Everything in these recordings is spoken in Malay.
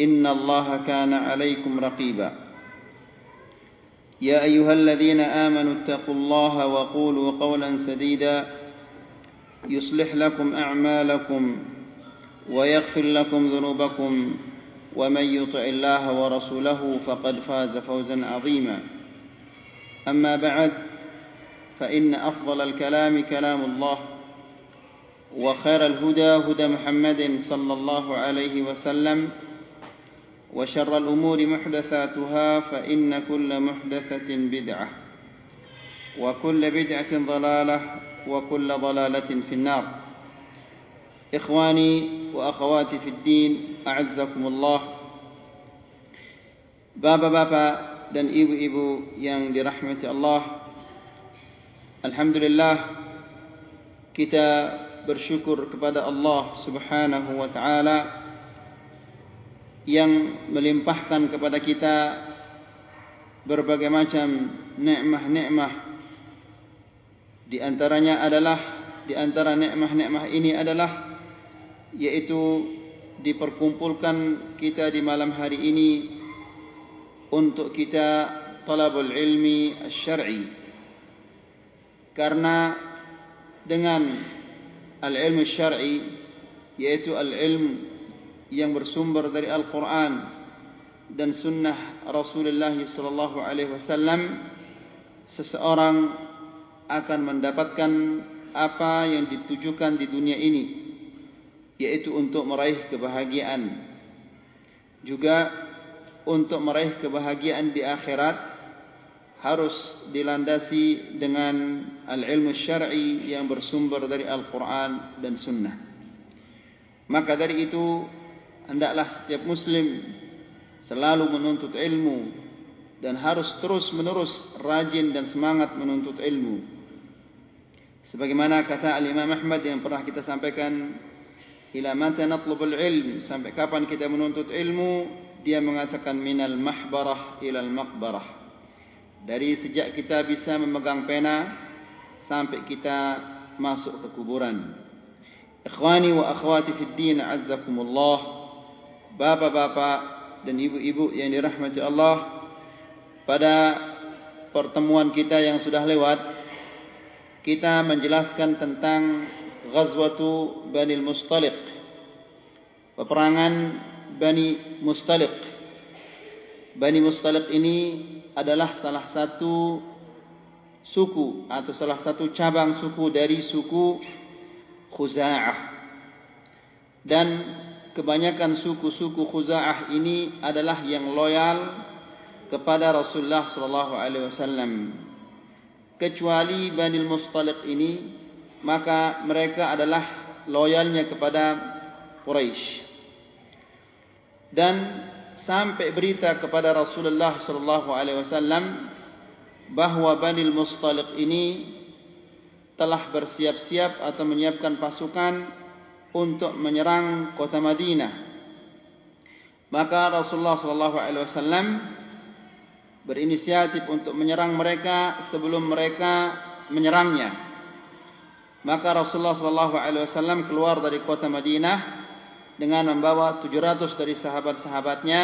إن الله كان عليكم رقيبا. يا أيها الذين آمنوا اتقوا الله وقولوا قولا سديدا. يصلح لكم أعمالكم ويغفر لكم ذنوبكم. ومن يطع الله ورسوله فقد فاز فوزا عظيما. أما بعد فإن أفضل الكلام كلام الله وخير الهدى هدى محمد صلى الله عليه وسلم وشر الأمور محدثاتها فإن كل محدثة بدعة وكل بدعة ضلالة وكل ضلالة في النار. إخواني وأخواتي في الدين أعزكم الله. بابا بابا دن إبو إبو ين لرحمة الله. الحمد لله كتاب بر شكر kepada Allah Subhanahu wa taala Yang melimpahkan kepada kita Berbagai macam ni'mah-ni'mah Di antaranya adalah Di antara ni'mah-ni'mah ini adalah Yaitu Diperkumpulkan kita di malam hari ini untuk kita talabul ilmi syar'i karena dengan al-ilmu syar'i yaitu al-ilm yang bersumber dari Al-Quran dan sunnah Rasulullah sallallahu alaihi wasallam seseorang akan mendapatkan apa yang ditujukan di dunia ini yaitu untuk meraih kebahagiaan juga untuk meraih kebahagiaan di akhirat harus dilandasi dengan al-ilmu syar'i yang bersumber dari Al-Quran dan Sunnah. Maka dari itu hendaklah setiap Muslim selalu menuntut ilmu dan harus terus menerus rajin dan semangat menuntut ilmu. Sebagaimana kata Al-Imam Ahmad yang pernah kita sampaikan, ila mata natlubul ilm sampai kapan kita menuntut ilmu dia mengatakan minal mahbarah ilal maqbarah. Dari sejak kita bisa memegang pena sampai kita masuk ke kuburan. Ikhwani wa akhwati fid din azzakumullah bapak-bapak dan ibu-ibu yang dirahmati Allah pada pertemuan kita yang sudah lewat kita menjelaskan tentang ghazwatu Bani al-Mustaliq peperangan Bani Mustaliq. Bani Mustaliq ini adalah salah satu suku atau salah satu cabang suku dari suku Khuza'ah. Dan kebanyakan suku-suku Khuza'ah ini adalah yang loyal kepada Rasulullah sallallahu alaihi wasallam. Kecuali Bani Mustaliq ini maka mereka adalah loyalnya kepada Quraisy dan sampai berita kepada Rasulullah sallallahu alaihi wasallam bahwa Bani Mustaliq ini telah bersiap-siap atau menyiapkan pasukan untuk menyerang kota Madinah. Maka Rasulullah sallallahu alaihi wasallam berinisiatif untuk menyerang mereka sebelum mereka menyerangnya. Maka Rasulullah sallallahu alaihi wasallam keluar dari kota Madinah dengan membawa 700 dari sahabat-sahabatnya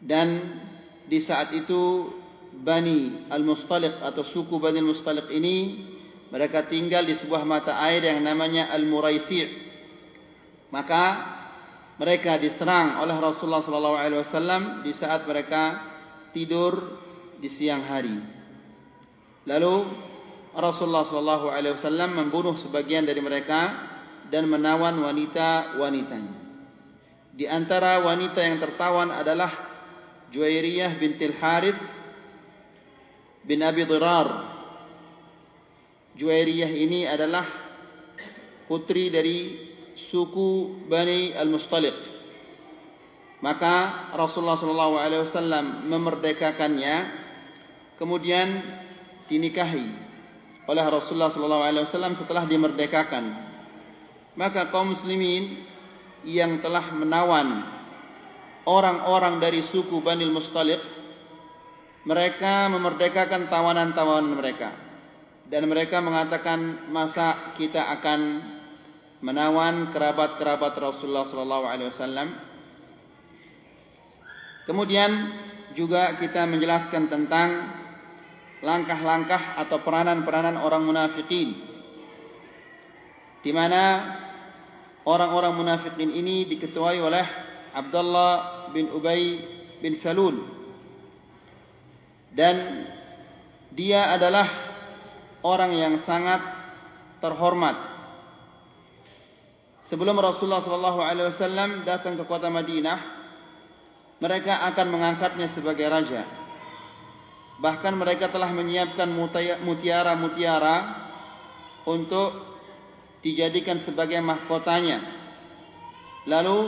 dan di saat itu Bani Al-Mustaliq atau suku Bani Al-Mustaliq ini mereka tinggal di sebuah mata air yang namanya Al-Muraisi' maka mereka diserang oleh Rasulullah sallallahu alaihi wasallam di saat mereka tidur di siang hari. Lalu Rasulullah sallallahu alaihi wasallam membunuh sebagian dari mereka dan menawan wanita-wanitanya. Di antara wanita yang tertawan adalah Juwairiyah bintil Harith bin Abi Dirar. Juwairiyah ini adalah putri dari suku Bani Al-Mustaliq. Maka Rasulullah sallallahu alaihi wasallam memerdekakannya kemudian dinikahi oleh Rasulullah sallallahu alaihi wasallam setelah dimerdekakan. Maka kaum muslimin yang telah menawan orang-orang dari suku Bani Al-Mustaliq mereka memerdekakan tawanan-tawanan mereka dan mereka mengatakan masa kita akan menawan kerabat-kerabat Rasulullah sallallahu alaihi wasallam. Kemudian juga kita menjelaskan tentang langkah-langkah atau peranan-peranan orang munafikin. Di mana orang-orang munafikin ini diketuai oleh Abdullah bin Ubay bin Salul. Dan dia adalah orang yang sangat terhormat. Sebelum Rasulullah sallallahu alaihi wasallam datang ke kota Madinah mereka akan mengangkatnya sebagai raja. Bahkan mereka telah menyiapkan mutiara-mutiara untuk dijadikan sebagai mahkotanya. Lalu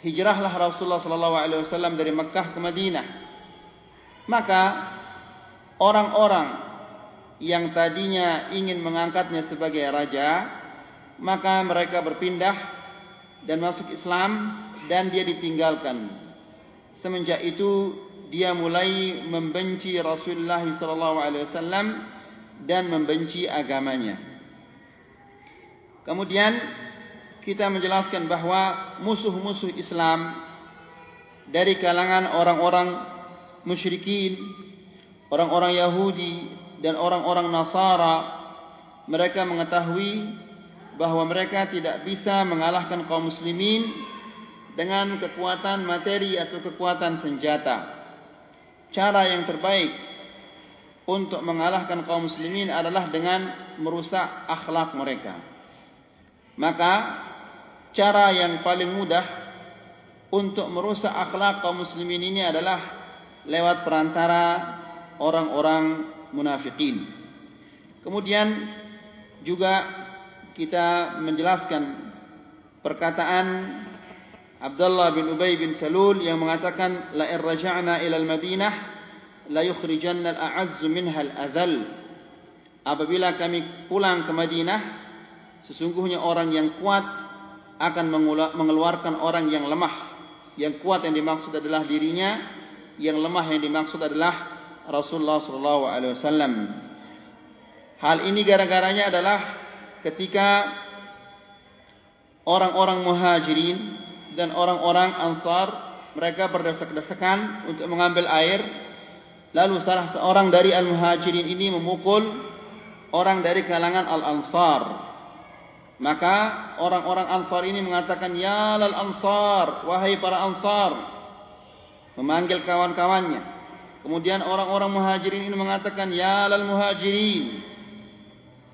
hijrahlah Rasulullah sallallahu alaihi wasallam dari Mekah ke Madinah. Maka orang-orang yang tadinya ingin mengangkatnya sebagai raja maka mereka berpindah dan masuk Islam dan dia ditinggalkan. Semenjak itu dia mulai membenci Rasulullah SAW dan membenci agamanya. Kemudian kita menjelaskan bahawa musuh-musuh Islam dari kalangan orang-orang musyrikin, orang-orang Yahudi dan orang-orang Nasara mereka mengetahui bahawa mereka tidak bisa mengalahkan kaum muslimin dengan kekuatan materi atau kekuatan senjata. Cara yang terbaik untuk mengalahkan kaum muslimin adalah dengan merusak akhlak mereka. Maka cara yang paling mudah untuk merusak akhlak kaum muslimin ini adalah lewat perantara orang-orang munafikin. Kemudian juga kita menjelaskan perkataan Abdullah bin Ubay bin Salul yang mengatakan la irja'na ila al-Madinah la yukhrijanna al-a'azz minha al-adhal apabila kami pulang ke Madinah sesungguhnya orang yang kuat akan mengeluarkan orang yang lemah yang kuat yang dimaksud adalah dirinya yang lemah yang dimaksud adalah Rasulullah sallallahu alaihi wasallam. Hal ini gara-garanya adalah ketika orang-orang muhajirin dan orang-orang ansar mereka berdesak-desakan untuk mengambil air. Lalu salah seorang dari al-muhajirin ini memukul orang dari kalangan al-ansar. Maka orang-orang ansar ini mengatakan ya lal ansar wahai para ansar memanggil kawan-kawannya kemudian orang-orang muhajirin ini mengatakan ya lal muhajirin.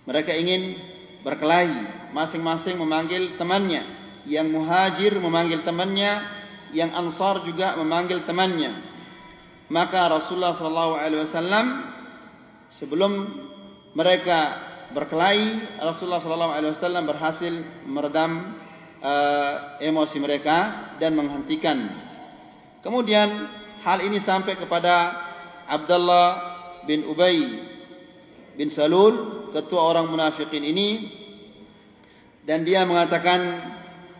Mereka ingin berkelahi masing-masing memanggil temannya. Yang muhajir memanggil temannya yang ansar juga memanggil temannya. Maka Rasulullah wasallam sebelum mereka berkelahi Rasulullah wasallam berhasil meredam uh, emosi mereka dan menghentikan. Kemudian hal ini sampai kepada Abdullah bin Ubay bin Salul ketua orang munafikin ini. Dan dia mengatakan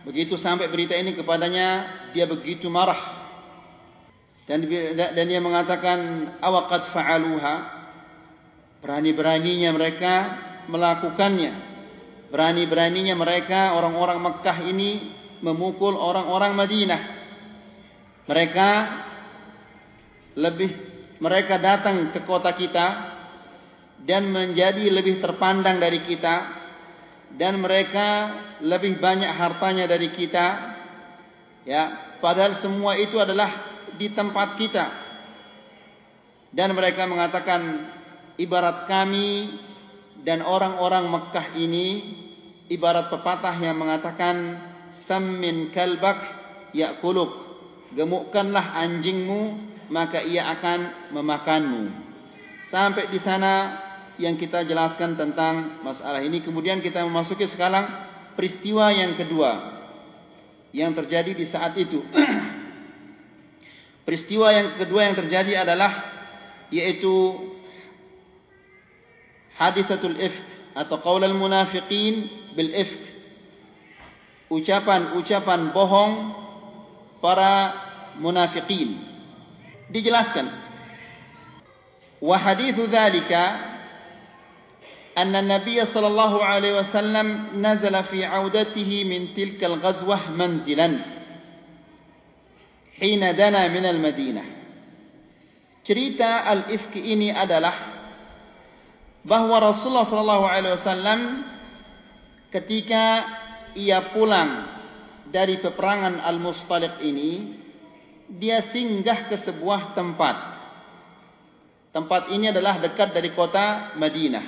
begitu sampai berita ini kepadanya dia begitu marah. Dan dan dia mengatakan awaqad fa'aluha. Berani-beraninya mereka melakukannya. Berani-beraninya mereka orang-orang Mekah ini memukul orang-orang Madinah. Mereka lebih mereka datang ke kota kita dan menjadi lebih terpandang dari kita dan mereka lebih banyak hartanya dari kita Ya, padahal semua itu adalah di tempat kita. Dan mereka mengatakan ibarat kami dan orang-orang Mekah ini ibarat pepatah yang mengatakan sammin kalbak yakuluk gemukkanlah anjingmu maka ia akan memakanmu. Sampai di sana yang kita jelaskan tentang masalah ini. Kemudian kita memasuki sekarang peristiwa yang kedua yang terjadi di saat itu. Peristiwa yang kedua yang terjadi adalah yaitu hadisatul ifk atau qaulul munafiqin bil ifk. Ucapan-ucapan bohong para munafiqin dijelaskan wa hadithu dzalika أن النبي صلى الله عليه وسلم نزل في عودته من تلك الغزوة منزلا حين دنا من المدينة cerita al-ifk ini adalah bahawa Rasulullah sallallahu alaihi wasallam ketika ia pulang dari peperangan Al-Mustaliq ini dia singgah ke sebuah tempat. Tempat ini adalah dekat dari kota Madinah.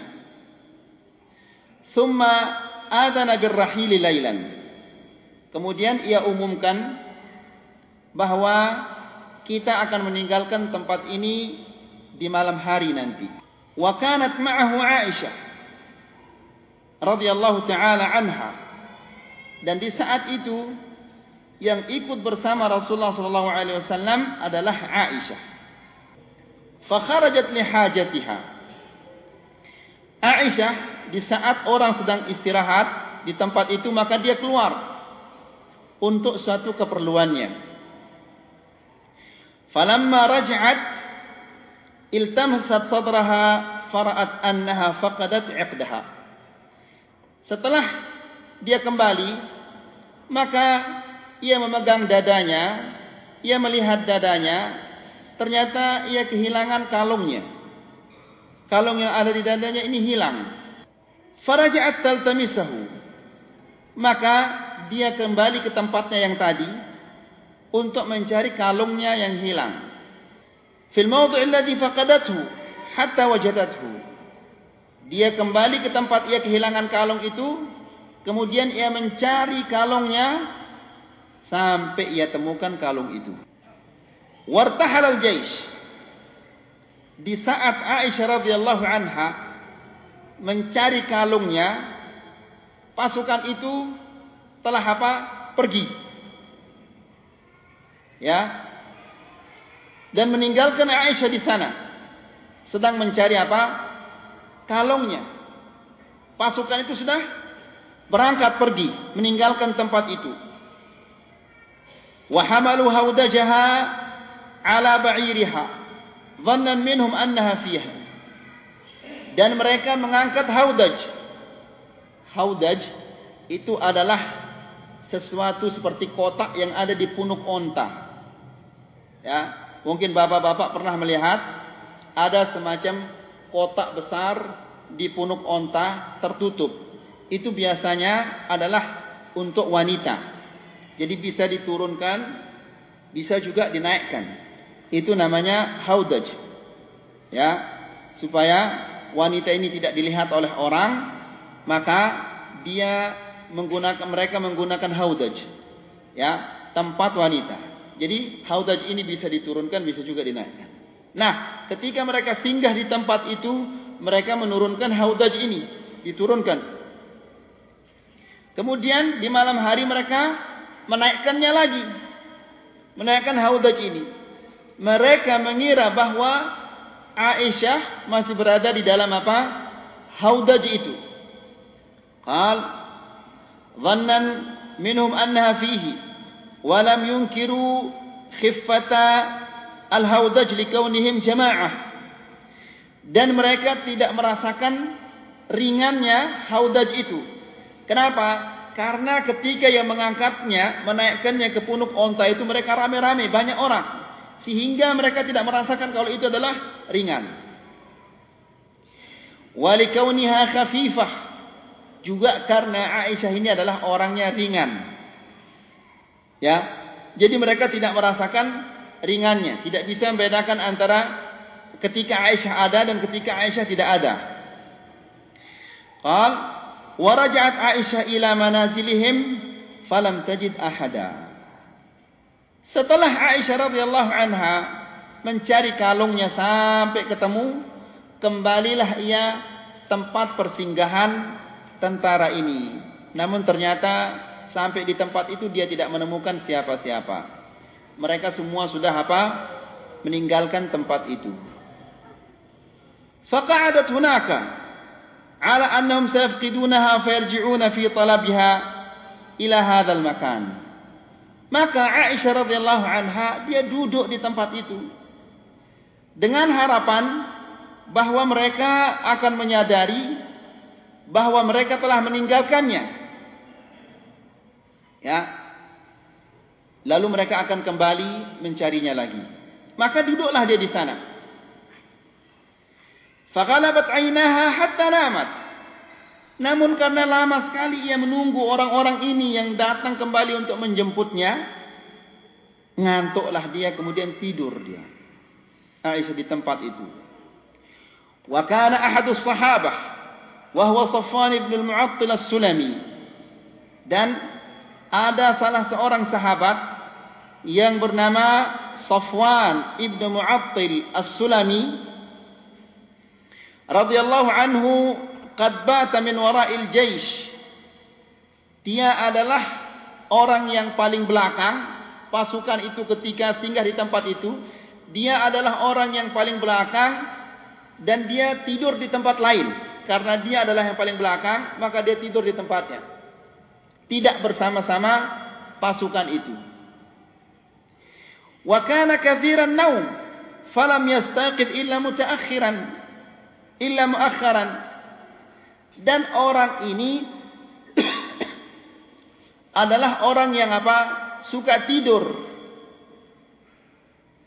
Summa adana birrahili lailan. Kemudian ia umumkan bahawa kita akan meninggalkan tempat ini di malam hari nanti. Wa kanat ma'ahu Aisyah radhiyallahu taala anha. Dan di saat itu yang ikut bersama Rasulullah sallallahu alaihi wasallam adalah Aisyah. Fa kharajat li hajatiha. Aisyah di saat orang sedang istirahat di tempat itu maka dia keluar untuk suatu keperluannya. Falamma raj'at iltamsat sadraha fara'at annaha faqadat 'iqdaha setelah dia kembali maka ia memegang dadanya ia melihat dadanya ternyata ia kehilangan kalungnya. Kalung yang ada di dadanya ini hilang. Faraja'at taltamisahu. Maka dia kembali ke tempatnya yang tadi untuk mencari kalungnya yang hilang. Fil mawdi' alladhi faqadathu hatta wajadathu. Dia kembali ke tempat ia kehilangan kalung itu kemudian ia mencari kalungnya sampai ia temukan kalung itu. Wartahal al-jaysh di saat Aisyah radhiyallahu anha mencari kalungnya pasukan itu telah apa? Pergi. Ya. Dan meninggalkan Aisyah di sana. Sedang mencari apa? Kalungnya. Pasukan itu sudah berangkat pergi meninggalkan tempat itu hamalu haudajaha ala ba'iriha dhannan minhum annaha fiha dan mereka mengangkat haudaj haudaj itu adalah sesuatu seperti kotak yang ada di punuk onta ya Mungkin bapak-bapak pernah melihat ada semacam kotak besar di punuk onta tertutup. Itu biasanya adalah untuk wanita. Jadi bisa diturunkan, bisa juga dinaikkan. Itu namanya haudaj. Ya, supaya wanita ini tidak dilihat oleh orang, maka dia menggunakan mereka menggunakan haudaj. Ya, tempat wanita. Jadi haudaj ini bisa diturunkan, bisa juga dinaikkan. Nah, ketika mereka singgah di tempat itu, mereka menurunkan haudaj ini, diturunkan. Kemudian di malam hari mereka menaikkannya lagi. Menaikkan haudaj ini. Mereka mengira bahawa Aisyah masih berada di dalam apa? Haudaj itu. Qal dhannan minhum annaha fihi wa lam yunkiru khiffata al-haudaj likaunihim jama'ah. Dan mereka tidak merasakan ringannya haudaj itu. Kenapa? Karena ketika yang mengangkatnya, menaikkannya ke punuk onta itu mereka rame-rame, banyak orang. Sehingga mereka tidak merasakan kalau itu adalah ringan. Walikauniha khafifah. Juga karena Aisyah ini adalah orangnya ringan. Ya, Jadi mereka tidak merasakan ringannya, tidak bisa membedakan antara ketika Aisyah ada dan ketika Aisyah tidak ada. Qal raja'at Aisyah ila manazilihim falam tajid ahada. Setelah Aisyah radhiyallahu anha mencari kalungnya sampai ketemu, kembalilah ia tempat persinggahan tentara ini. Namun ternyata sampai di tempat itu dia tidak menemukan siapa-siapa. Mereka semua sudah apa? Meninggalkan tempat itu. Faqa'adat hunaka ala annahum sayafqidunaha fayarji'una fi talabiha ila hadzal makan. Maka Aisyah radhiyallahu anha dia duduk di tempat itu dengan harapan bahawa mereka akan menyadari bahawa mereka telah meninggalkannya. Ya. Lalu mereka akan kembali mencarinya lagi. Maka duduklah dia di sana. Faqalabat 'ainaha hatta namat. Namun karena lama sekali ia menunggu orang-orang ini yang datang kembali untuk menjemputnya, ngantuklah dia kemudian tidur dia. Aisyah di tempat itu. Wa kana ahadus sahabah wahwa Safwan ibn al-Mu'attil as-Sulami dan ada salah seorang sahabat yang bernama Safwan ibn Mu'attil as-Sulami radhiyallahu anhu qad bata min wara'il jaysh dia adalah orang yang paling belakang pasukan itu ketika singgah di tempat itu dia adalah orang yang paling belakang dan dia tidur di tempat lain karena dia adalah yang paling belakang, maka dia tidur di tempatnya. Tidak bersama-sama pasukan itu. Wa kana katsiran naum, falam yastaqid illa mutaakhiran, illa muakharan. Dan orang ini adalah orang yang apa? Suka tidur.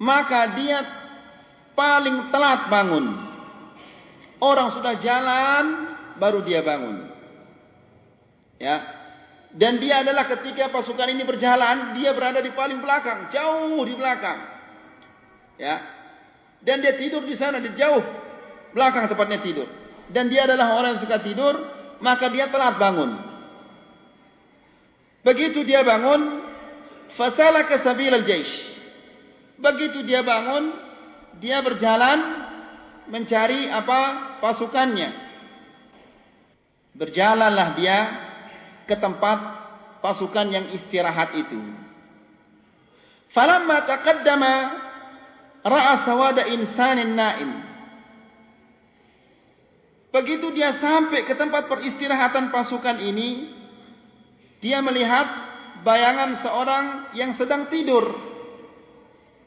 Maka dia paling telat bangun. Orang sudah jalan baru dia bangun. Ya. Dan dia adalah ketika pasukan ini berjalan, dia berada di paling belakang, jauh di belakang. Ya. Dan dia tidur di sana di jauh belakang tempatnya tidur. Dan dia adalah orang yang suka tidur, maka dia telat bangun. Begitu dia bangun, fasalaka sabilal jaysh. Begitu dia bangun, dia berjalan mencari apa pasukannya. Berjalanlah dia ke tempat pasukan yang istirahat itu. Falamma taqaddama ra'a sawada insanin na'im. Begitu dia sampai ke tempat peristirahatan pasukan ini, dia melihat bayangan seorang yang sedang tidur.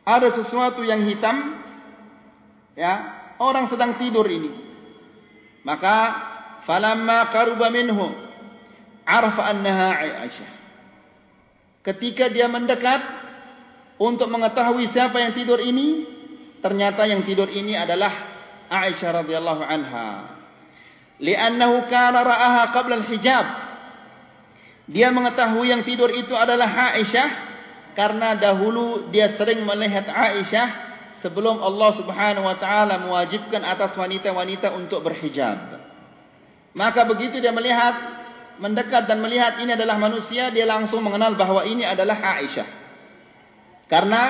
Ada sesuatu yang hitam ya orang sedang tidur ini. Maka falamma qaruba minhu arafa annaha Aisyah. Ketika dia mendekat untuk mengetahui siapa yang tidur ini, ternyata yang tidur ini adalah Aisyah radhiyallahu anha. Li'annahu kana ra'aha qabla al-hijab. Dia mengetahui yang tidur itu adalah Aisyah karena dahulu dia sering melihat Aisyah sebelum Allah Subhanahu wa taala mewajibkan atas wanita-wanita untuk berhijab. Maka begitu dia melihat mendekat dan melihat ini adalah manusia, dia langsung mengenal bahawa ini adalah Aisyah. Karena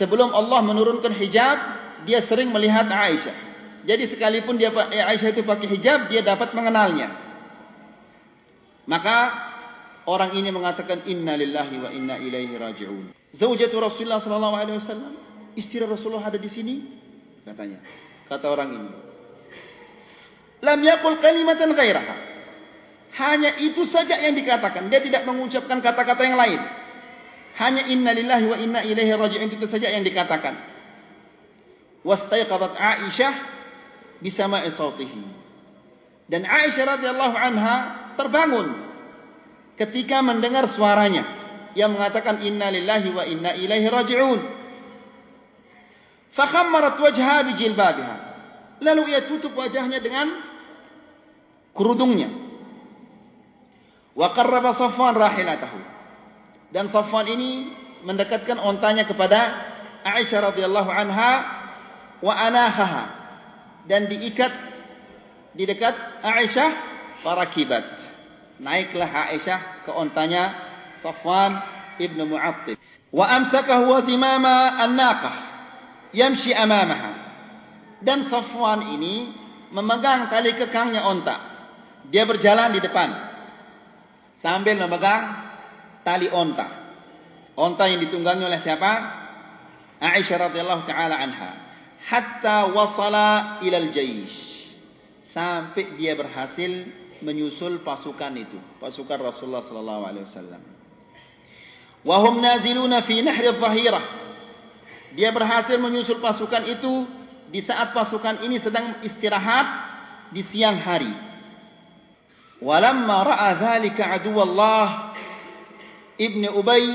sebelum Allah menurunkan hijab, dia sering melihat Aisyah. Jadi sekalipun dia eh, Aisyah itu pakai hijab, dia dapat mengenalnya. Maka orang ini mengatakan inna lillahi wa inna ilaihi raji'un. Zaujatu Rasulullah sallallahu alaihi wasallam istri Rasulullah ada di sini? Katanya. Kata orang ini. Lam yakul kalimatan ghairaha. Hanya itu saja yang dikatakan. Dia tidak mengucapkan kata-kata yang lain. Hanya inna lillahi wa inna ilaihi raji'un itu saja yang dikatakan. Wastaiqadat Aisyah bisama'i sautihi. Dan Aisyah radhiyallahu anha terbangun ketika mendengar suaranya yang mengatakan inna lillahi wa inna ilaihi raji'un. Fakhammarat wajha bi jilbabiha. Lalu ia tutup wajahnya dengan kerudungnya. Wa qarraba Safwan rahilatahu. Dan Safwan ini mendekatkan ontanya kepada Aisyah radhiyallahu anha wa anahaha dan diikat di dekat Aisyah farakibat. Naiklah Aisyah ke ontanya Safwan ibn Mu'attil. Wa amsakahu wa thimama an-naqah yamshi amamaha. Dan Safwan ini memegang tali kekangnya onta. Dia berjalan di depan sambil memegang tali onta. Onta yang ditunggangi oleh siapa? Aisyah radhiyallahu taala anha hatta wasala ila al-jaysh sampai dia berhasil menyusul pasukan itu pasukan Rasulullah sallallahu alaihi wasallam. Wa hum naziluna fi nahr adh-dhahirah dia berhasil menyusul pasukan itu di saat pasukan ini sedang istirahat di siang hari. Walamma ra'a dhalika adu Allah ibn Ubay.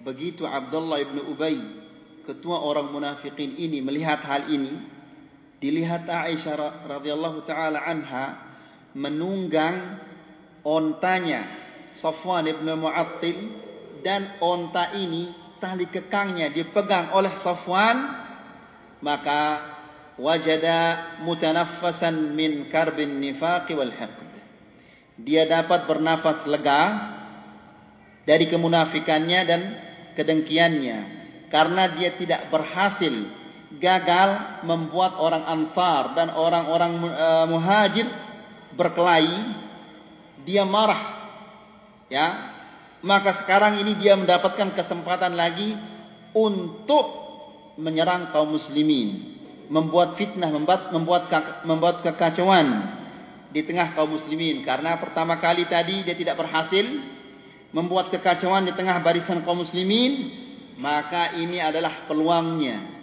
Begitu Abdullah ibn Ubay ketua orang munafikin ini melihat hal ini dilihat Aisyah radhiyallahu taala anha menunggang ontanya Safwan ibn Mu'attil dan onta ini tali kekangnya dipegang oleh Safwan maka wajada mutanaffasan min karbin nifaq wal haqd dia dapat bernafas lega dari kemunafikannya dan kedengkiannya karena dia tidak berhasil gagal membuat orang ansar dan orang-orang uh, muhajir berkelahi dia marah. Ya. Maka sekarang ini dia mendapatkan kesempatan lagi untuk menyerang kaum muslimin membuat fitnah membuat membuat membuat kekacauan di tengah kaum muslimin. Karena pertama kali tadi dia tidak berhasil membuat kekacauan di tengah barisan kaum muslimin maka ini adalah peluangnya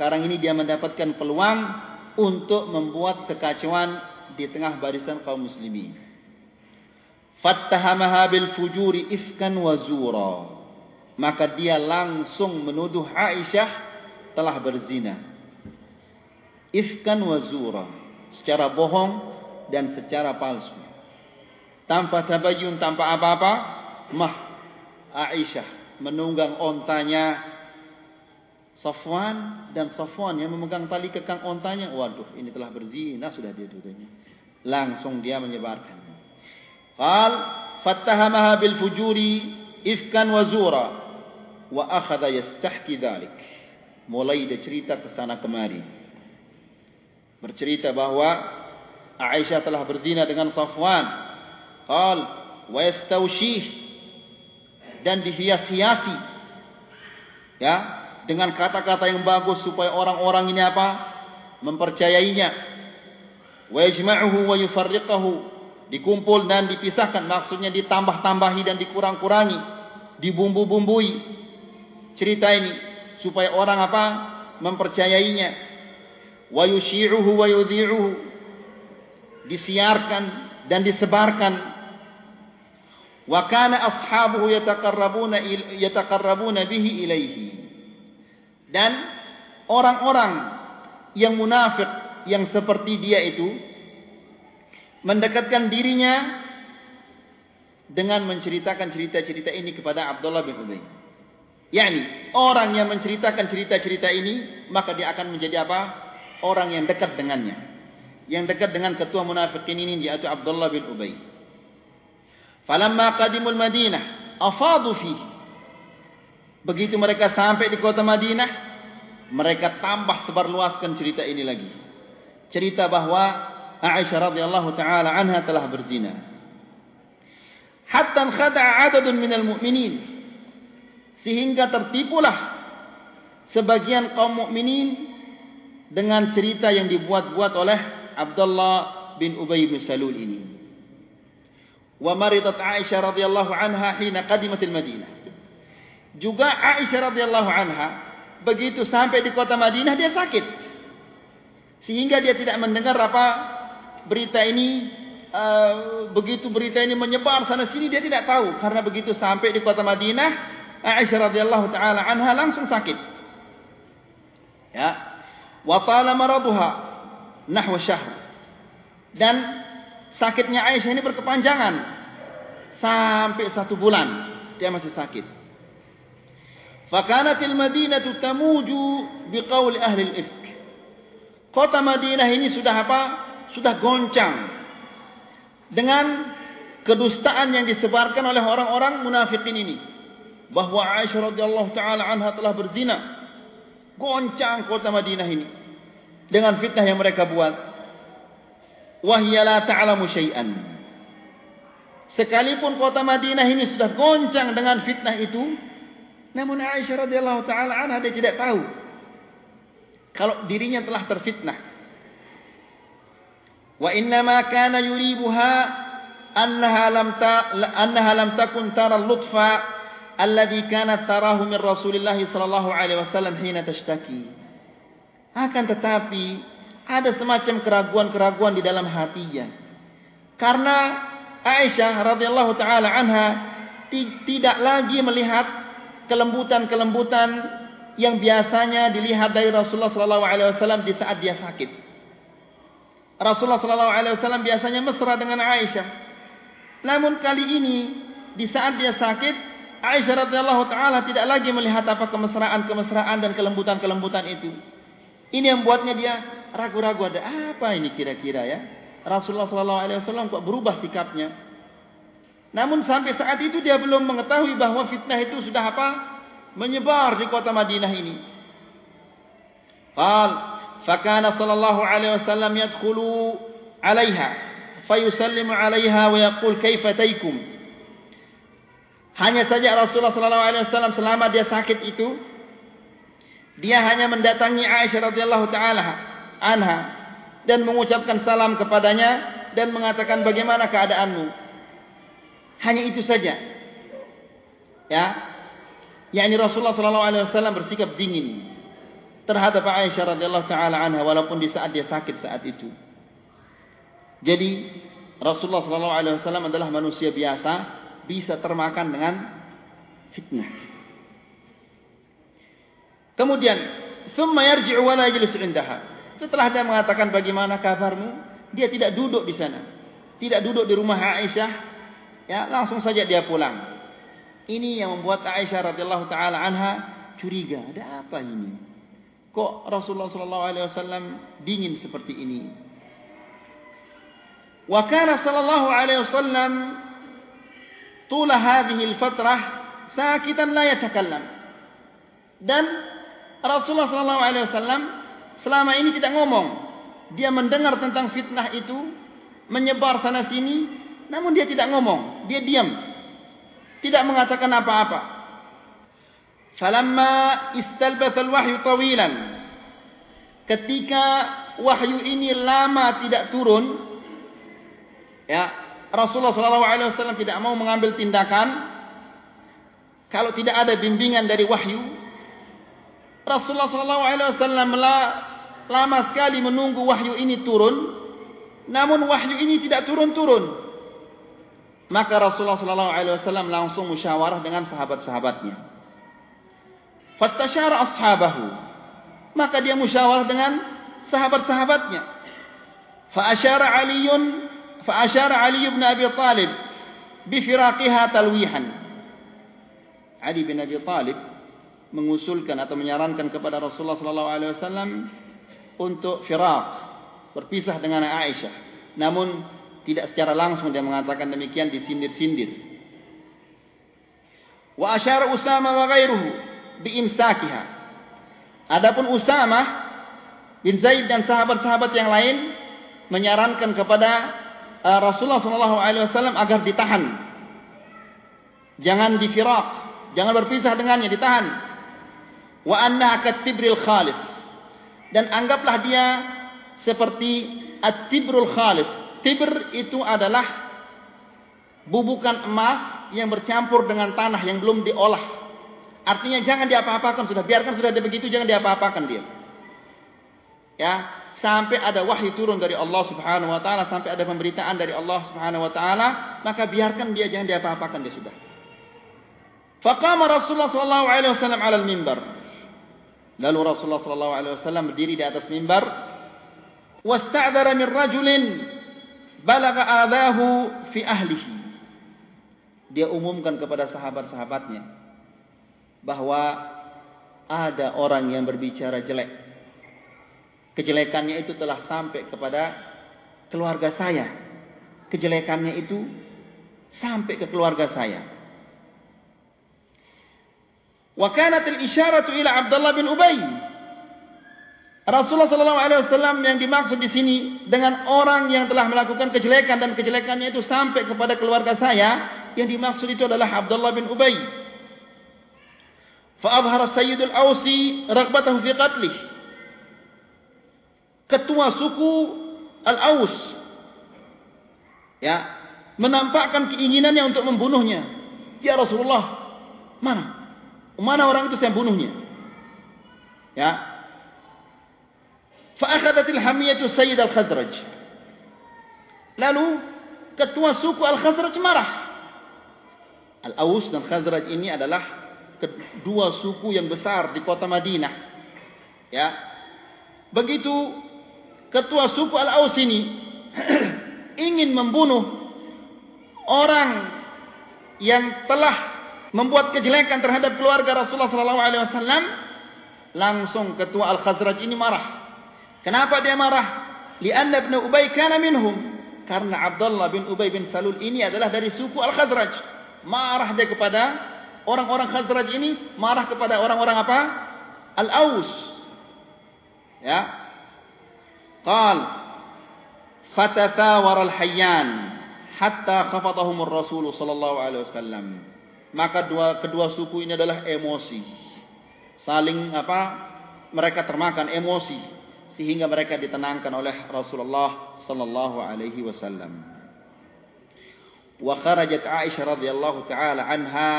sekarang ini dia mendapatkan peluang untuk membuat kekacauan di tengah barisan kaum muslimin. Fattahamaha bil fujuri ifkan wa zura. Maka dia langsung menuduh Aisyah telah berzina. Ifkan wa zura. Secara bohong dan secara palsu. Tanpa tabayun, tanpa apa-apa. Mah Aisyah menunggang ontanya Safwan dan Safwan yang memegang tali kekang ontanya, waduh, ini telah berzina sudah dia dudanya. Langsung dia menyebarkan. Qal fattahamaha bil fujuri ifkan wa zura wa akhadha yastahki dhalik. Mulai dia cerita ke sana kemari. Bercerita bahawa Aisyah telah berzina dengan Safwan. Qal wa yastawshih dan dihias-hiasi. Ya, dengan kata-kata yang bagus supaya orang-orang ini apa? Mempercayainya. Wa yajma'uhu wa yufarriquhu. Dikumpul dan dipisahkan. Maksudnya ditambah-tambahi dan dikurang-kurangi. Dibumbu-bumbui. Cerita ini. Supaya orang apa? Mempercayainya. Wa yushi'uhu wa yudhi'uhu. Disiarkan dan disebarkan. Wa kana ashabuhu yataqarrabuna yataqarrabuna bihi ilaihi dan orang-orang yang munafik yang seperti dia itu mendekatkan dirinya dengan menceritakan cerita-cerita ini kepada Abdullah bin Ubay. Yani orang yang menceritakan cerita-cerita ini maka dia akan menjadi apa? Orang yang dekat dengannya. Yang dekat dengan ketua munafikin ini yaitu Abdullah bin Ubay. Falamma qadimul Madinah afadu fihi Begitu mereka sampai di kota Madinah, mereka tambah sebarluaskan cerita ini lagi. Cerita bahawa Aisyah radhiyallahu taala anha telah berzina. Hatta khada'a 'adadun minal mu'minin. Sehingga tertipulah sebagian kaum mukminin dengan cerita yang dibuat-buat oleh Abdullah bin Ubay bin Salul ini. Maridat Aisyah radhiyallahu anha hina qadimat al-Madinah. Juga Aisyah radhiyallahu anha begitu sampai di kota Madinah dia sakit. Sehingga dia tidak mendengar apa berita ini uh, begitu berita ini menyebar sana sini dia tidak tahu karena begitu sampai di kota Madinah Aisyah radhiyallahu taala anha langsung sakit. Ya. Wa tala maraduha nahwa syahr. Dan sakitnya Aisyah ini berkepanjangan sampai satu bulan dia masih sakit. Fakanatil Madinah tamuju biqauli ahli al-ifk. Kota Madinah ini sudah apa? Sudah goncang dengan kedustaan yang disebarkan oleh orang-orang munafikin ini bahwa Aisyah radhiyallahu taala anha telah berzina goncang kota Madinah ini dengan fitnah yang mereka buat wahya la ta'lamu syai'an sekalipun kota Madinah ini sudah goncang dengan fitnah itu namun Aisyah radhiyallahu taala anha dia tidak tahu kalau dirinya telah terfitnah wa inna ma kana yuribuha annaha lam ta annaha lam takun tara al-lutfa alladhi kanat tarahu min Rasulillah sallallahu alaihi wasallam hina tashtaki. Akan tetapi ada semacam keraguan-keraguan di dalam hatinya. Karena Aisyah radhiyallahu taala anha tidak lagi melihat kelembutan-kelembutan yang biasanya dilihat dari Rasulullah sallallahu alaihi wasallam di saat dia sakit. Rasulullah sallallahu alaihi wasallam biasanya mesra dengan Aisyah. Namun kali ini di saat dia sakit Aisyah radhiyallahu taala tidak lagi melihat apa kemesraan-kemesraan dan kelembutan-kelembutan itu. Ini yang buatnya dia ragu-ragu ada apa ini kira-kira ya? Rasulullah sallallahu alaihi wasallam kok berubah sikapnya? Namun sampai saat itu dia belum mengetahui bahwa fitnah itu sudah apa? menyebar di kota Madinah ini. Qal fa kana sallallahu alaihi wasallam yadkhulu 'alaiha fayusallimu 'alaiha wa yaqul kaifa taykum? Hanya saja Rasulullah sallallahu alaihi wasallam selama dia sakit itu dia hanya mendatangi Aisyah radhiyallahu taala anha dan mengucapkan salam kepadanya dan mengatakan bagaimana keadaanmu. Hanya itu saja. Ya. yakni Rasulullah sallallahu alaihi wasallam bersikap dingin terhadap Aisyah radhiyallahu taala anha walaupun di saat dia sakit saat itu. Jadi Rasulullah sallallahu alaihi wasallam adalah manusia biasa bisa termakan dengan fitnah. Kemudian, summa yarji'u wa la yajlisu 'indaha. Setelah dia mengatakan bagaimana kabarmu, dia tidak duduk di sana. Tidak duduk di rumah Aisyah. Ya, langsung saja dia pulang. Ini yang membuat Aisyah radhiyallahu taala anha curiga. Ada apa ini? Kok Rasulullah sallallahu alaihi wasallam dingin seperti ini? Wa kana sallallahu alaihi wasallam tula hadhihi al-fatrah sakitan la yatakallam. Dan Rasulullah sallallahu alaihi wasallam selama ini tidak ngomong. Dia mendengar tentang fitnah itu menyebar sana sini namun dia tidak ngomong. Dia diam. Tidak mengatakan apa-apa. Falamma istalbath alwahyu tawilan. Ketika wahyu ini lama tidak turun ya Rasulullah SAW tidak mau mengambil tindakan. Kalau tidak ada bimbingan dari wahyu. Rasulullah SAW lama sekali menunggu wahyu ini turun. Namun wahyu ini tidak turun-turun. Maka Rasulullah SAW langsung musyawarah dengan sahabat-sahabatnya. Fattashara ashabahu. Maka dia musyawarah dengan sahabat-sahabatnya. Fa'asyara Aliun, fa'asyara Ali bin Abi Talib. Bifiraqiha talwihan. Ali bin Abi Talib mengusulkan atau menyarankan kepada Rasulullah sallallahu alaihi wasallam untuk firaq berpisah dengan Aisyah namun tidak secara langsung dia mengatakan demikian disindir-sindir wa asyara Usama wa ghairuhu bi imsakiha adapun Usama bin Zaid dan sahabat-sahabat yang lain menyarankan kepada uh, Rasulullah wasallam agar ditahan. Jangan difiraq, jangan berpisah dengannya, ditahan. Wa anna katibril khalis. Dan anggaplah dia seperti at-tibrul khalis. Tibr itu adalah bubukan emas yang bercampur dengan tanah yang belum diolah. Artinya jangan diapa-apakan sudah biarkan sudah ada begitu jangan diapa-apakan dia. Ya, sampai ada wahyu turun dari Allah Subhanahu wa taala sampai ada pemberitaan dari Allah Subhanahu wa taala maka biarkan dia jangan diapa-apakan dia sudah faqama Rasulullah sallallahu alaihi wasallam ala al-mimbar lalu Rasulullah sallallahu alaihi wasallam berdiri di atas mimbar wasta'dara min rajulin balagha adahu fi ahlihi dia umumkan kepada sahabat-sahabatnya bahwa ada orang yang berbicara jelek. Kejelekannya itu telah sampai kepada keluarga saya. Kejelekannya itu sampai ke keluarga saya. Kanat al-isharatu ila Abdullah bin Ubay. Rasulullah sallallahu alaihi wasallam yang dimaksud di sini dengan orang yang telah melakukan kejelekan dan kejelekannya itu sampai kepada keluarga saya, yang dimaksud itu adalah Abdullah bin Ubay. Fa abhara Sayyid al-Ausi raghbatahu fi qatlih. Ketua suku Al-Aus ya, menampakkan keinginannya untuk membunuhnya. Ya Rasulullah, mana? Mana orang itu saya bunuhnya? Ya. Fa akhadatil hamiyatu Sayyid al-Khazraj. Lalu ketua suku Al-Khazraj marah. Al-Aus dan Khazraj ini adalah kedua suku yang besar di kota Madinah. Ya. Begitu ketua suku Al-Aus ini ingin membunuh orang yang telah membuat kejelekan terhadap keluarga Rasulullah sallallahu alaihi wasallam langsung ketua Al-Khazraj ini marah. Kenapa dia marah? Lianna ibn Ubay kana minhum. Karena Abdullah bin Ubay bin Salul ini adalah dari suku Al-Khazraj. Marah dia kepada orang-orang Khazraj ini, marah kepada orang-orang apa? Al-Aus. Ya. Qal fatathawara al-hayyan hatta khafadahumur rasul sallallahu alaihi wasallam maka dua kedua suku ini adalah emosi. Saling apa mereka termakan emosi. Sehingga mereka ditenangkan oleh Rasulullah sallallahu alaihi wasallam. Wa kharajat Aisyah radhiyallahu taala anha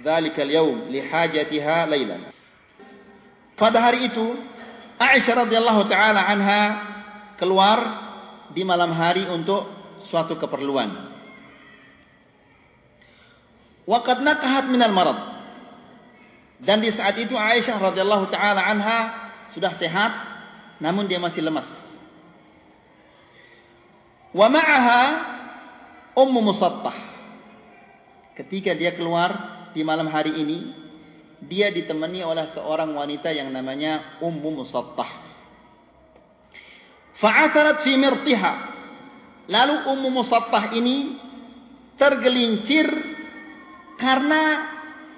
dhalika al-yawm li hajatiha laylan. Pada hari itu Aisyah radhiyallahu taala anha keluar di malam hari untuk suatu keperluan. Waqad nakahat minal marad. Dan di saat itu Aisyah radhiyallahu taala anha sudah sehat namun dia masih lemas. Wa ma'aha Musattah. Ketika dia keluar di malam hari ini, dia ditemani oleh seorang wanita yang namanya Ummu Musattah. Fa'atharat fi mirtiha Lalu Ummu Musaffah ini tergelincir karena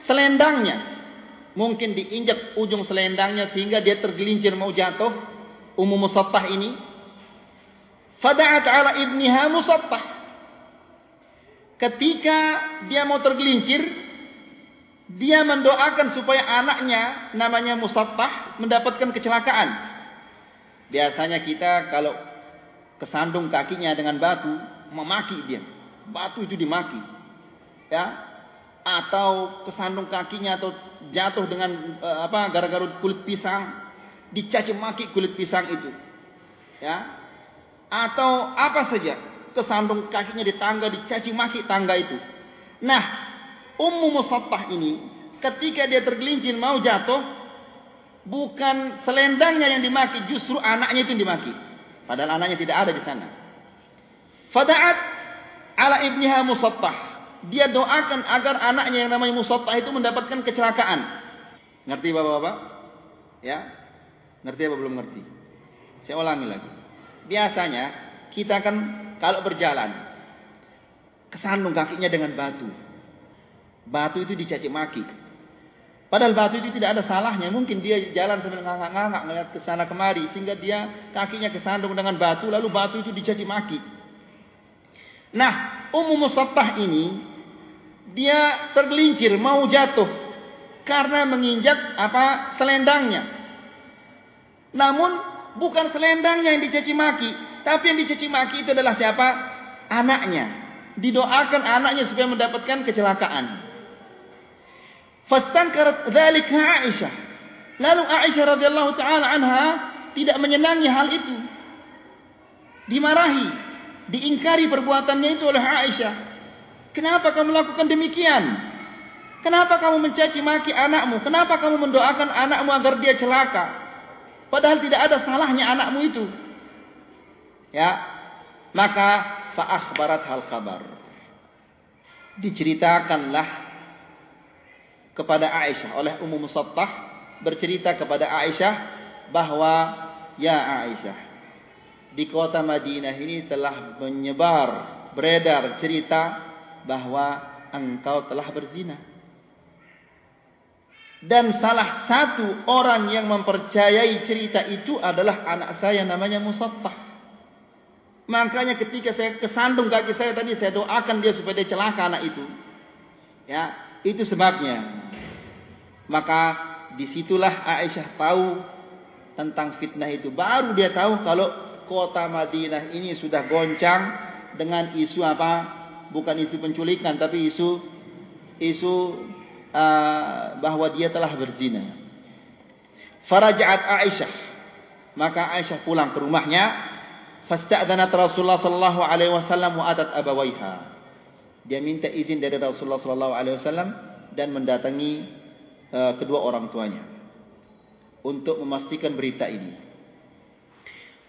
selendangnya. Mungkin diinjak ujung selendangnya sehingga dia tergelincir mau jatuh. Ummu Musaffah ini. Fada'at ala ibniha Musaffah. Ketika dia mau tergelincir, dia mendoakan supaya anaknya namanya Musaffah mendapatkan kecelakaan. Biasanya kita kalau kesandung kakinya dengan batu, memaki dia. Batu itu dimaki. Ya. Atau kesandung kakinya atau jatuh dengan uh, apa gara-gara kulit pisang, dicaci maki kulit pisang itu. Ya. Atau apa saja, kesandung kakinya di tangga dicaci maki tangga itu. Nah, Ummu Musattah ini ketika dia tergelincir mau jatuh, bukan selendangnya yang dimaki, justru anaknya itu yang dimaki. Padahal anaknya tidak ada di sana. Fada'at ala ibniha musattah. Dia doakan agar anaknya yang namanya musattah itu mendapatkan kecelakaan. Ngerti bapak-bapak? Ya? Ngerti apa belum ngerti? Saya ulangi lagi. Biasanya kita kan kalau berjalan kesandung kakinya dengan batu. Batu itu dicaci maki. Padahal batu itu tidak ada salahnya. Mungkin dia jalan sambil ngangak-ngangak melihat ke sana kemari. Sehingga dia kakinya kesandung dengan batu. Lalu batu itu dicaci maki. Nah, Ummu Musattah ini. Dia tergelincir mau jatuh. Karena menginjak apa selendangnya. Namun bukan selendangnya yang dicaci maki. Tapi yang dicaci maki itu adalah siapa? Anaknya. Didoakan anaknya supaya mendapatkan kecelakaan. Fastankarat dzalika Aisyah. Lalu Aisyah radhiyallahu taala anha tidak menyenangi hal itu. Dimarahi, diingkari perbuatannya itu oleh Aisyah. Kenapa kamu melakukan demikian? Kenapa kamu mencaci maki anakmu? Kenapa kamu mendoakan anakmu agar dia celaka? Padahal tidak ada salahnya anakmu itu. Ya. Maka fa akhbarat hal kabar. diceritakanlah kepada Aisyah oleh Ummu Musattah bercerita kepada Aisyah bahwa ya Aisyah di kota Madinah ini telah menyebar beredar cerita bahwa engkau telah berzina dan salah satu orang yang mempercayai cerita itu adalah anak saya namanya Musattah. Makanya ketika saya kesandung kaki saya tadi saya doakan dia supaya dia celaka anak itu. Ya, itu sebabnya. Maka disitulah Aisyah tahu tentang fitnah itu. Baru dia tahu kalau kota Madinah ini sudah goncang dengan isu apa? Bukan isu penculikan tapi isu isu uh, bahawa dia telah berzina. Farajat Aisyah. Maka Aisyah pulang ke rumahnya. Fasta'dhanat Rasulullah sallallahu alaihi wasallam wa atat abawaiha. Dia minta izin dari Rasulullah sallallahu alaihi wasallam dan mendatangi uh, kedua orang tuanya untuk memastikan berita ini.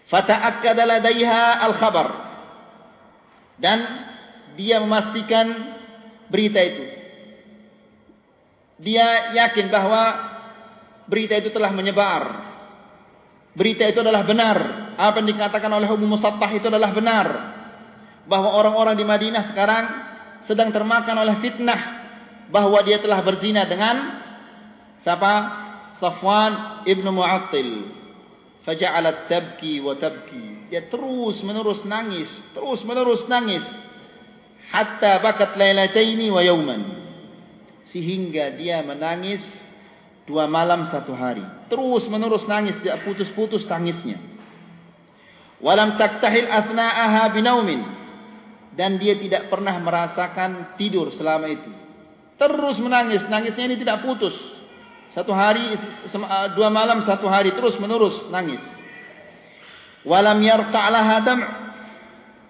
Fata'akkada ladaiha al-khabar. Dan dia memastikan berita itu dia yakin bahawa berita itu telah menyebar. Berita itu adalah benar. Apa yang dikatakan oleh Ummu Musattah itu adalah benar. Bahawa orang-orang di Madinah sekarang sedang termakan oleh fitnah bahawa dia telah berzina dengan siapa? Safwan ibn Mu'attil. Faja'alat tabki wa tabki. Dia terus menerus nangis, terus menerus nangis. Hatta bakat lailataini wa yawman sehingga dia menangis dua malam satu hari. Terus menerus nangis, tidak putus-putus tangisnya. Walam taktahil asna'aha binaumin. Dan dia tidak pernah merasakan tidur selama itu. Terus menangis, nangisnya ini tidak putus. Satu hari, dua malam satu hari, terus menerus nangis. Walam yarta'laha dam'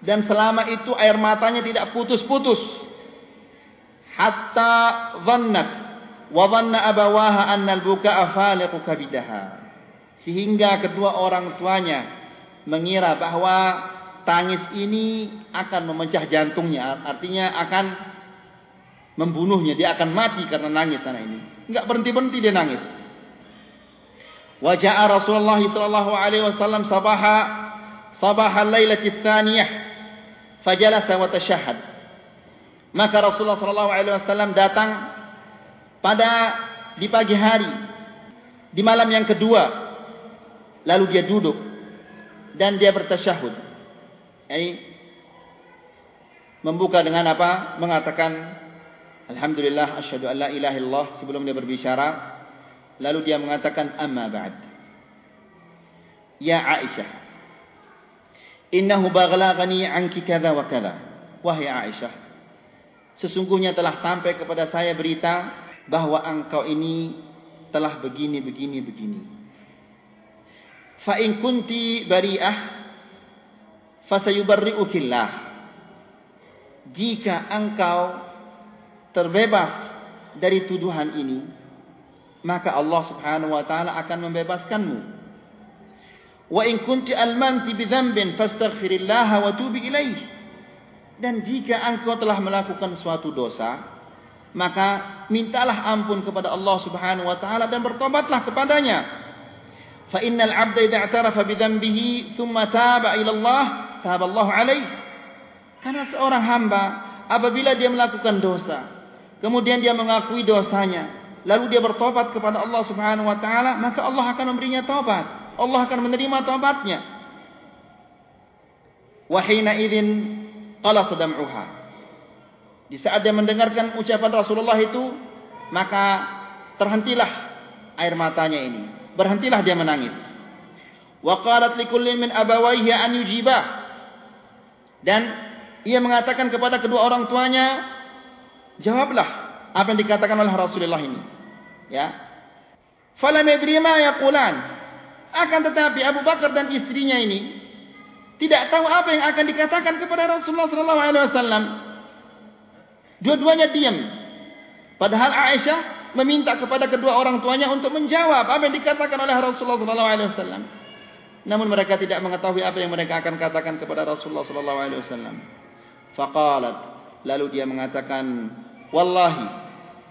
dan selama itu air matanya tidak putus-putus. Hatta dhannat wa dhanna abawaha anna al-buka'a faliqu kabidaha. Sehingga kedua orang tuanya mengira bahwa tangis ini akan memecah jantungnya. Artinya akan membunuhnya. Dia akan mati karena nangis anak ini. Enggak berhenti-berhenti dia nangis. Wajah Rasulullah sallallahu alaihi wasallam sabaha sabaha lailati tsaniyah fajalasa wa tashahhad Maka Rasulullah sallallahu alaihi wasallam datang pada di pagi hari di malam yang kedua lalu dia duduk dan dia bertasyahud. Yani membuka dengan apa? Mengatakan alhamdulillah asyhadu an la ilaha illallah sebelum dia berbicara lalu dia mengatakan amma ba'd. Ya Aisyah innahu baghlaqani anki kadza wa kadza. Wahai Aisyah Sesungguhnya telah sampai kepada saya berita bahwa engkau ini telah begini begini begini. Fa in kunti bari'ah fa fillah. Jika engkau terbebas dari tuduhan ini, maka Allah Subhanahu wa taala akan membebaskanmu. Kunti almanti bi dhanbin fastaghfirillah wa tubi ilaihi. Dan jika engkau telah melakukan suatu dosa, maka mintalah ampun kepada Allah Subhanahu wa taala dan bertobatlah kepadanya. Fa innal 'abda idza i'tarafa bi dhanbihi taba ila Allah, taba Allah 'alaihi. Karena seorang hamba apabila dia melakukan dosa, kemudian dia mengakui dosanya, lalu dia bertobat kepada Allah Subhanahu wa taala, maka Allah akan memberinya taubat. Allah akan menerima taubatnya. Wa hina idzin qala sadam'uha di saat dia mendengarkan ucapan Rasulullah itu maka terhentilah air matanya ini. Berhentilah dia menangis. Wa qalat likulli min abawayhi an yujiba. Dan ia mengatakan kepada kedua orang tuanya jawablah apa yang dikatakan oleh Rasulullah ini. Ya. Falam yadri ma yaqulan akan tetapi Abu Bakar dan istrinya ini tidak tahu apa yang akan dikatakan kepada Rasulullah sallallahu alaihi wasallam. Dua-duanya diam. Padahal Aisyah meminta kepada kedua orang tuanya untuk menjawab apa yang dikatakan oleh Rasulullah sallallahu alaihi wasallam. Namun mereka tidak mengetahui apa yang mereka akan katakan kepada Rasulullah sallallahu alaihi wasallam. Faqalat Lalu dia mengatakan, "Wallahi,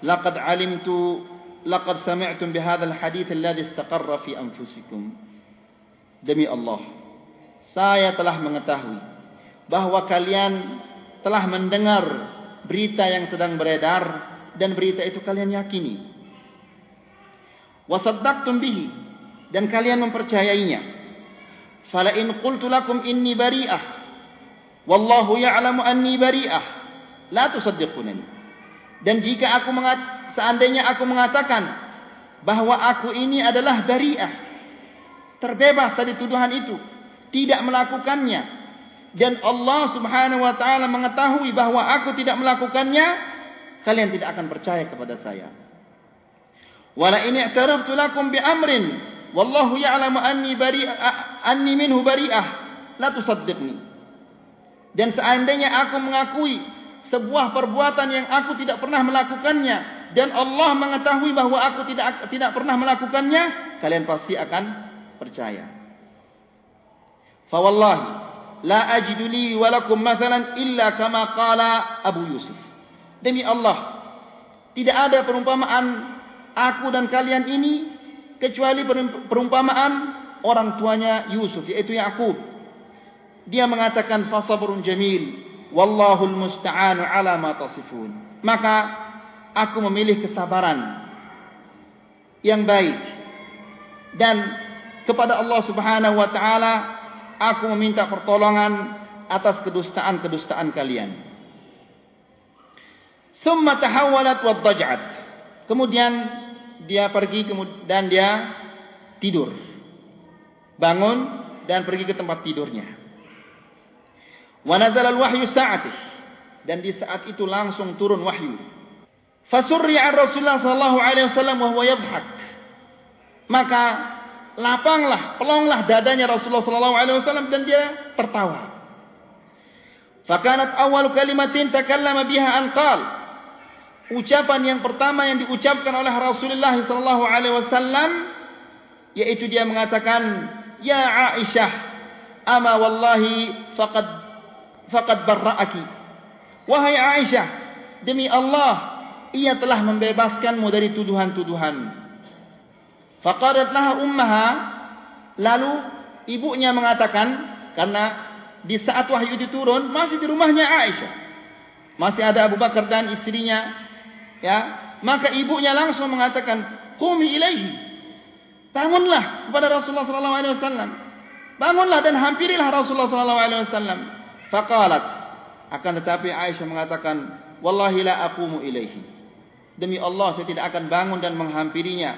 laqad alimtu laqad sami'tum bihadzal hadits alladhi istaqarra fi anfusikum." Demi Allah, saya telah mengetahui bahwa kalian telah mendengar berita yang sedang beredar dan berita itu kalian yakini. Wasaddaqtum bihi dan kalian mempercayainya. Fala in qultu lakum inni bari'ah wallahu ya'lamu anni bari'ah la tusaddiqunani. Dan jika aku mengat seandainya aku mengatakan bahwa aku ini adalah bari'ah terbebas dari tuduhan itu, tidak melakukannya, dan Allah Subhanahu wa taala mengetahui bahwa aku tidak melakukannya, kalian tidak akan percaya kepada saya. Wala in i'taraftu lakum bi amrin wallahu ya'lamu anni bari'ah anni minhu bari'ah la tusaddiqni. Dan seandainya aku mengakui sebuah perbuatan yang aku tidak pernah melakukannya dan Allah mengetahui bahwa aku tidak tidak pernah melakukannya, kalian pasti akan percaya. Fa wallahi la ajidu li wa lakum mathalan illa kama qala Abu Yusuf. Demi Allah, tidak ada perumpamaan aku dan kalian ini kecuali perumpamaan orang tuanya Yusuf yaitu Yakub. Dia mengatakan fasabrun jamil wallahu almusta'anu ala ma tasifun. Maka aku memilih kesabaran yang baik dan kepada Allah Subhanahu wa taala aku meminta pertolongan atas kedustaan-kedustaan kalian. Summa tahawwalat wa dhaj'at. Kemudian dia pergi dan dia tidur. Bangun dan pergi ke tempat tidurnya. Wa nazala al-wahyu sa'atih. Dan di saat itu langsung turun wahyu. Fasurri an Rasulullah sallallahu alaihi wasallam wa huwa yadhhak. Maka lapanglah, pelonglah dadanya Rasulullah sallallahu alaihi wasallam dan dia tertawa. Fakanat awal kalimatin takallama biha an. Ucapan yang pertama yang diucapkan oleh Rasulullah sallallahu alaihi wasallam yaitu dia mengatakan, "Ya Aisyah, ama wallahi faqad faqad barra'aki." Wahai Aisyah, demi Allah, ia telah membebaskanmu dari tuduhan-tuduhan. Faqadat laha ummaha lalu ibunya mengatakan karena di saat wahyu itu turun masih di rumahnya Aisyah. Masih ada Abu Bakar dan istrinya ya, maka ibunya langsung mengatakan, "Qumi ilaihi." Bangunlah kepada Rasulullah wasallam. Bangunlah dan hampirilah Rasulullah sallallahu alaihi. Faqalat akan tetapi Aisyah mengatakan, "Wallahi la aqumu ilaihi." Demi Allah saya tidak akan bangun dan menghampirinya.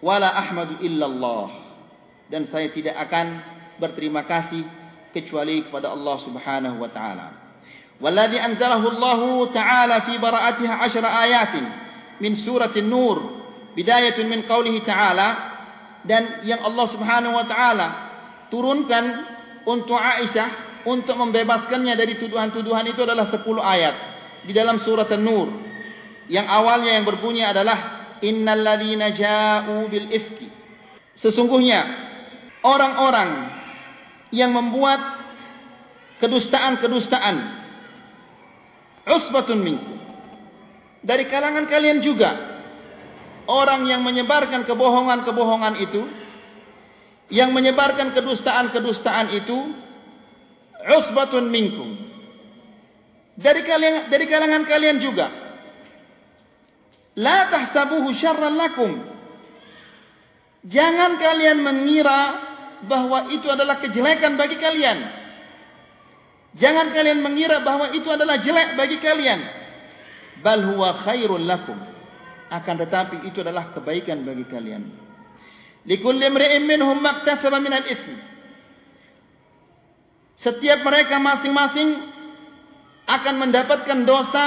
Wala ahmadu illallah. Dan saya tidak akan berterima kasih kecuali kepada Allah Subhanahu wa taala. Walladhi anzalahu Allah taala fi bara'atiha 10 ayatin min surah An-Nur bidayatun min qawlihi ta'ala. Dan yang Allah Subhanahu wa taala turunkan untuk Aisyah untuk membebaskannya dari tuduhan-tuduhan itu adalah 10 ayat di dalam surah An-Nur yang awalnya yang berbunyi adalah innal ladzina ja'u bil ifki. Sesungguhnya orang-orang yang membuat kedustaan-kedustaan usbatun minkum. Dari kalangan kalian juga orang yang menyebarkan kebohongan-kebohongan itu yang menyebarkan kedustaan-kedustaan itu usbatun minkum. Dari kalian dari kalangan kalian juga La tahsabuhu syarran lakum. Jangan kalian mengira bahwa itu adalah kejelekan bagi kalian. Jangan kalian mengira bahwa itu adalah jelek bagi kalian. Bal huwa khairul lakum. Akan tetapi itu adalah kebaikan bagi kalian. Likulli imri'in minhum maktasaba min al-itsm. Setiap mereka masing-masing akan mendapatkan dosa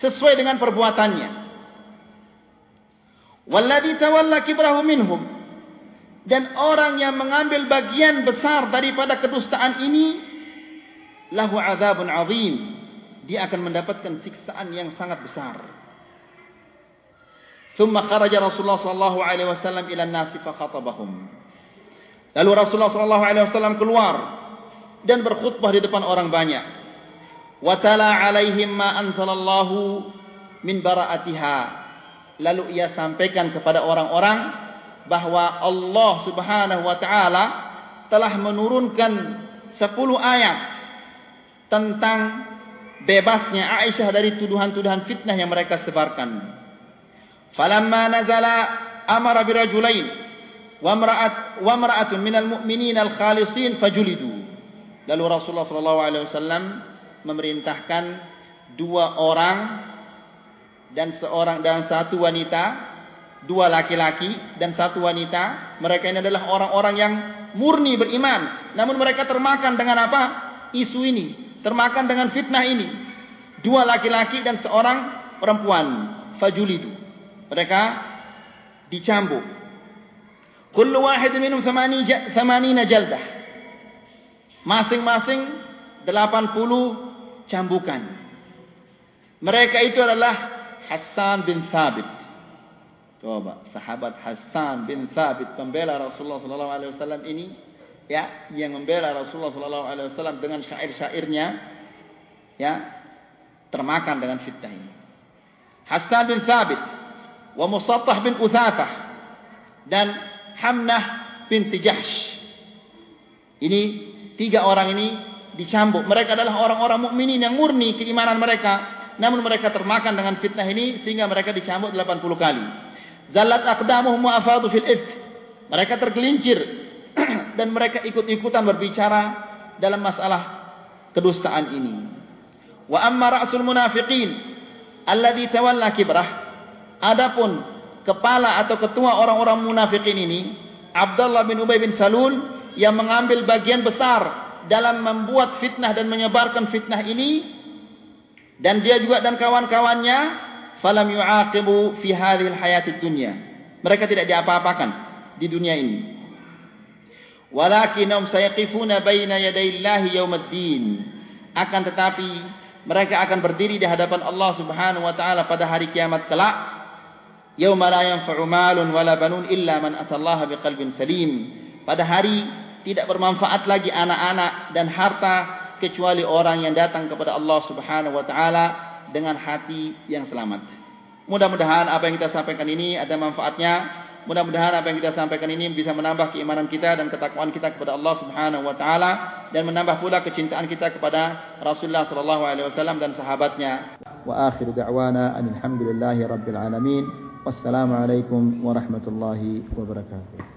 sesuai dengan perbuatannya. Walladhi tawalla kibrahu minhum dan orang yang mengambil bagian besar daripada kedustaan ini lahu azabun azim dia akan mendapatkan siksaan yang sangat besar. Thumma kharaja Rasulullah sallallahu alaihi wasallam ila an-nas fa khatabahum. Lalu Rasulullah sallallahu alaihi wasallam keluar dan berkhutbah di depan orang banyak. Wa tala alaihim ma anzalallahu min bara'atiha lalu ia sampaikan kepada orang-orang bahwa Allah Subhanahu wa taala telah menurunkan 10 ayat tentang bebasnya Aisyah dari tuduhan-tuduhan fitnah yang mereka sebarkan. Falamma nazala amara birajulain wa mar'at wa mar'atun minal mu'minin al-khalisin fajulidu. Lalu Rasulullah sallallahu alaihi wasallam memerintahkan dua orang dan seorang dan satu wanita, dua laki-laki dan satu wanita. Mereka ini adalah orang-orang yang murni beriman, namun mereka termakan dengan apa? Isu ini termakan dengan fitnah ini. Dua laki-laki dan seorang perempuan. Fajulidu. Mereka dicambuk. Kullu wahid minum samanina jaldah. Masing-masing 80 cambukan. Mereka itu adalah Hassan bin Thabit. Coba, sahabat Hassan bin Thabit pembela Rasulullah sallallahu alaihi wasallam ini ya yang membela Rasulullah sallallahu alaihi wasallam dengan syair-syairnya ya termakan dengan fitnah ini. Hassan bin Thabit wa Musattah bin Uthathah dan Hamnah bin Tijahsh. Ini tiga orang ini dicambuk. Mereka adalah orang-orang mukminin yang murni keimanan mereka. Namun mereka termakan dengan fitnah ini sehingga mereka dicambuk 80 kali. Zallat aqdamuhum afadu fil ifk. Mereka tergelincir dan mereka ikut-ikutan berbicara dalam masalah kedustaan ini. Wa amma ra'sul munafiqin alladhi tawalla kibrah. Adapun kepala atau ketua orang-orang munafikin ini, Abdullah bin Ubay bin Salul yang mengambil bagian besar dalam membuat fitnah dan menyebarkan fitnah ini dan dia juga dan kawan-kawannya falam yu'aqibu fi hadhil hayatid dunya. Mereka tidak diapa-apakan di dunia ini. Walakinhum sayaqifuna baina yadayillahi yaumiddin akan tetapi mereka akan berdiri di hadapan Allah Subhanahu wa taala pada hari kiamat kelak. Yauma la yanfa'u malun wala banun illa man atallaha biqalbin salim. Pada hari tidak bermanfaat lagi anak-anak dan harta kecuali orang yang datang kepada Allah Subhanahu wa taala dengan hati yang selamat mudah-mudahan apa yang kita sampaikan ini ada manfaatnya Mudah-mudahan apa yang kita sampaikan ini bisa menambah keimanan kita dan ketakwaan kita kepada Allah Subhanahu wa taala dan menambah pula kecintaan kita kepada Rasulullah sallallahu alaihi wasallam dan sahabatnya. Wa akhiru da'wana alhamdulillahi rabbil alamin. Wassalamualaikum warahmatullahi wabarakatuh.